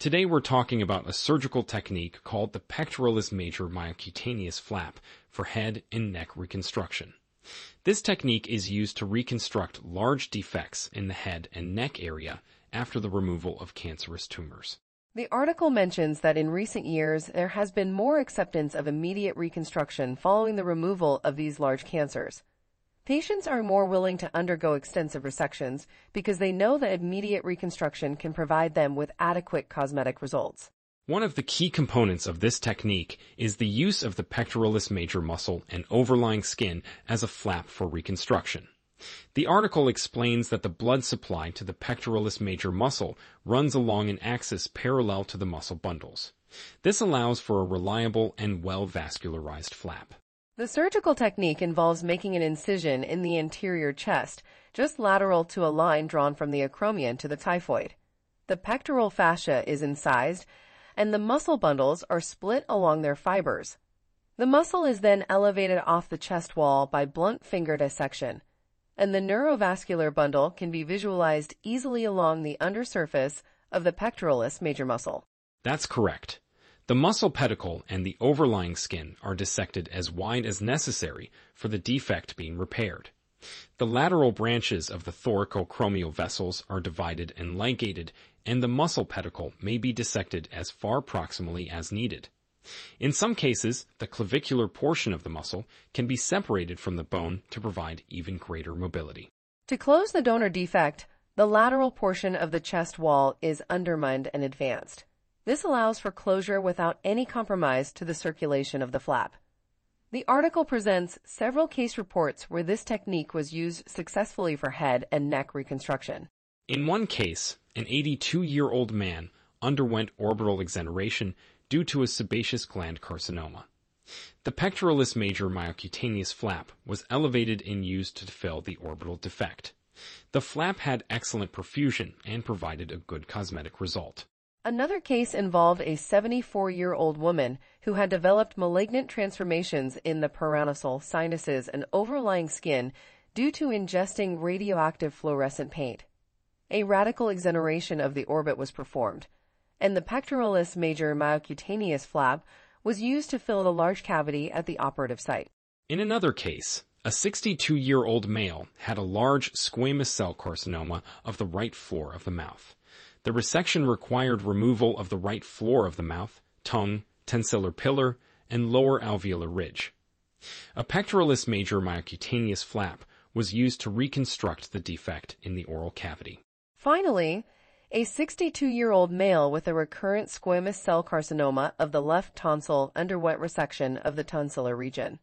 Today we're talking about a surgical technique called the pectoralis major myocutaneous flap for head and neck reconstruction. This technique is used to reconstruct large defects in the head and neck area after the removal of cancerous tumors. The article mentions that in recent years there has been more acceptance of immediate reconstruction following the removal of these large cancers. Patients are more willing to undergo extensive resections because they know that immediate reconstruction can provide them with adequate cosmetic results. One of the key components of this technique is the use of the pectoralis major muscle and overlying skin as a flap for reconstruction. The article explains that the blood supply to the pectoralis major muscle runs along an axis parallel to the muscle bundles. This allows for a reliable and well vascularized flap. The surgical technique involves making an incision in the anterior chest, just lateral to a line drawn from the acromion to the xiphoid. The pectoral fascia is incised, and the muscle bundles are split along their fibers. The muscle is then elevated off the chest wall by blunt finger dissection, and the neurovascular bundle can be visualized easily along the undersurface of the pectoralis major muscle. That's correct. The muscle pedicle and the overlying skin are dissected as wide as necessary for the defect being repaired. The lateral branches of the thoracoacromial vessels are divided and ligated, and the muscle pedicle may be dissected as far proximally as needed. In some cases, the clavicular portion of the muscle can be separated from the bone to provide even greater mobility. To close the donor defect, the lateral portion of the chest wall is undermined and advanced. This allows for closure without any compromise to the circulation of the flap. The article presents several case reports where this technique was used successfully for head and neck reconstruction. In one case, an 82-year-old man underwent orbital exenteration due to a sebaceous gland carcinoma. The pectoralis major myocutaneous flap was elevated and used to fill the orbital defect. The flap had excellent perfusion and provided a good cosmetic result. Another case involved a 74 year old woman who had developed malignant transformations in the paranasal, sinuses, and overlying skin due to ingesting radioactive fluorescent paint. A radical exenteration of the orbit was performed, and the pectoralis major myocutaneous flap was used to fill the large cavity at the operative site. In another case, a 62 year old male had a large squamous cell carcinoma of the right floor of the mouth. The resection required removal of the right floor of the mouth, tongue, tonsillar pillar, and lower alveolar ridge. A pectoralis major myocutaneous flap was used to reconstruct the defect in the oral cavity. Finally, a 62-year-old male with a recurrent squamous cell carcinoma of the left tonsil underwent resection of the tonsillar region.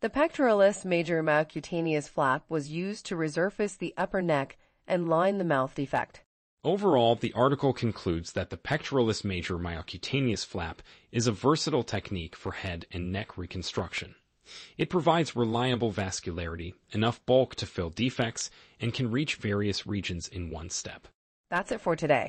The pectoralis major myocutaneous flap was used to resurface the upper neck and line the mouth defect. Overall, the article concludes that the pectoralis major myocutaneous flap is a versatile technique for head and neck reconstruction. It provides reliable vascularity, enough bulk to fill defects, and can reach various regions in one step. That's it for today.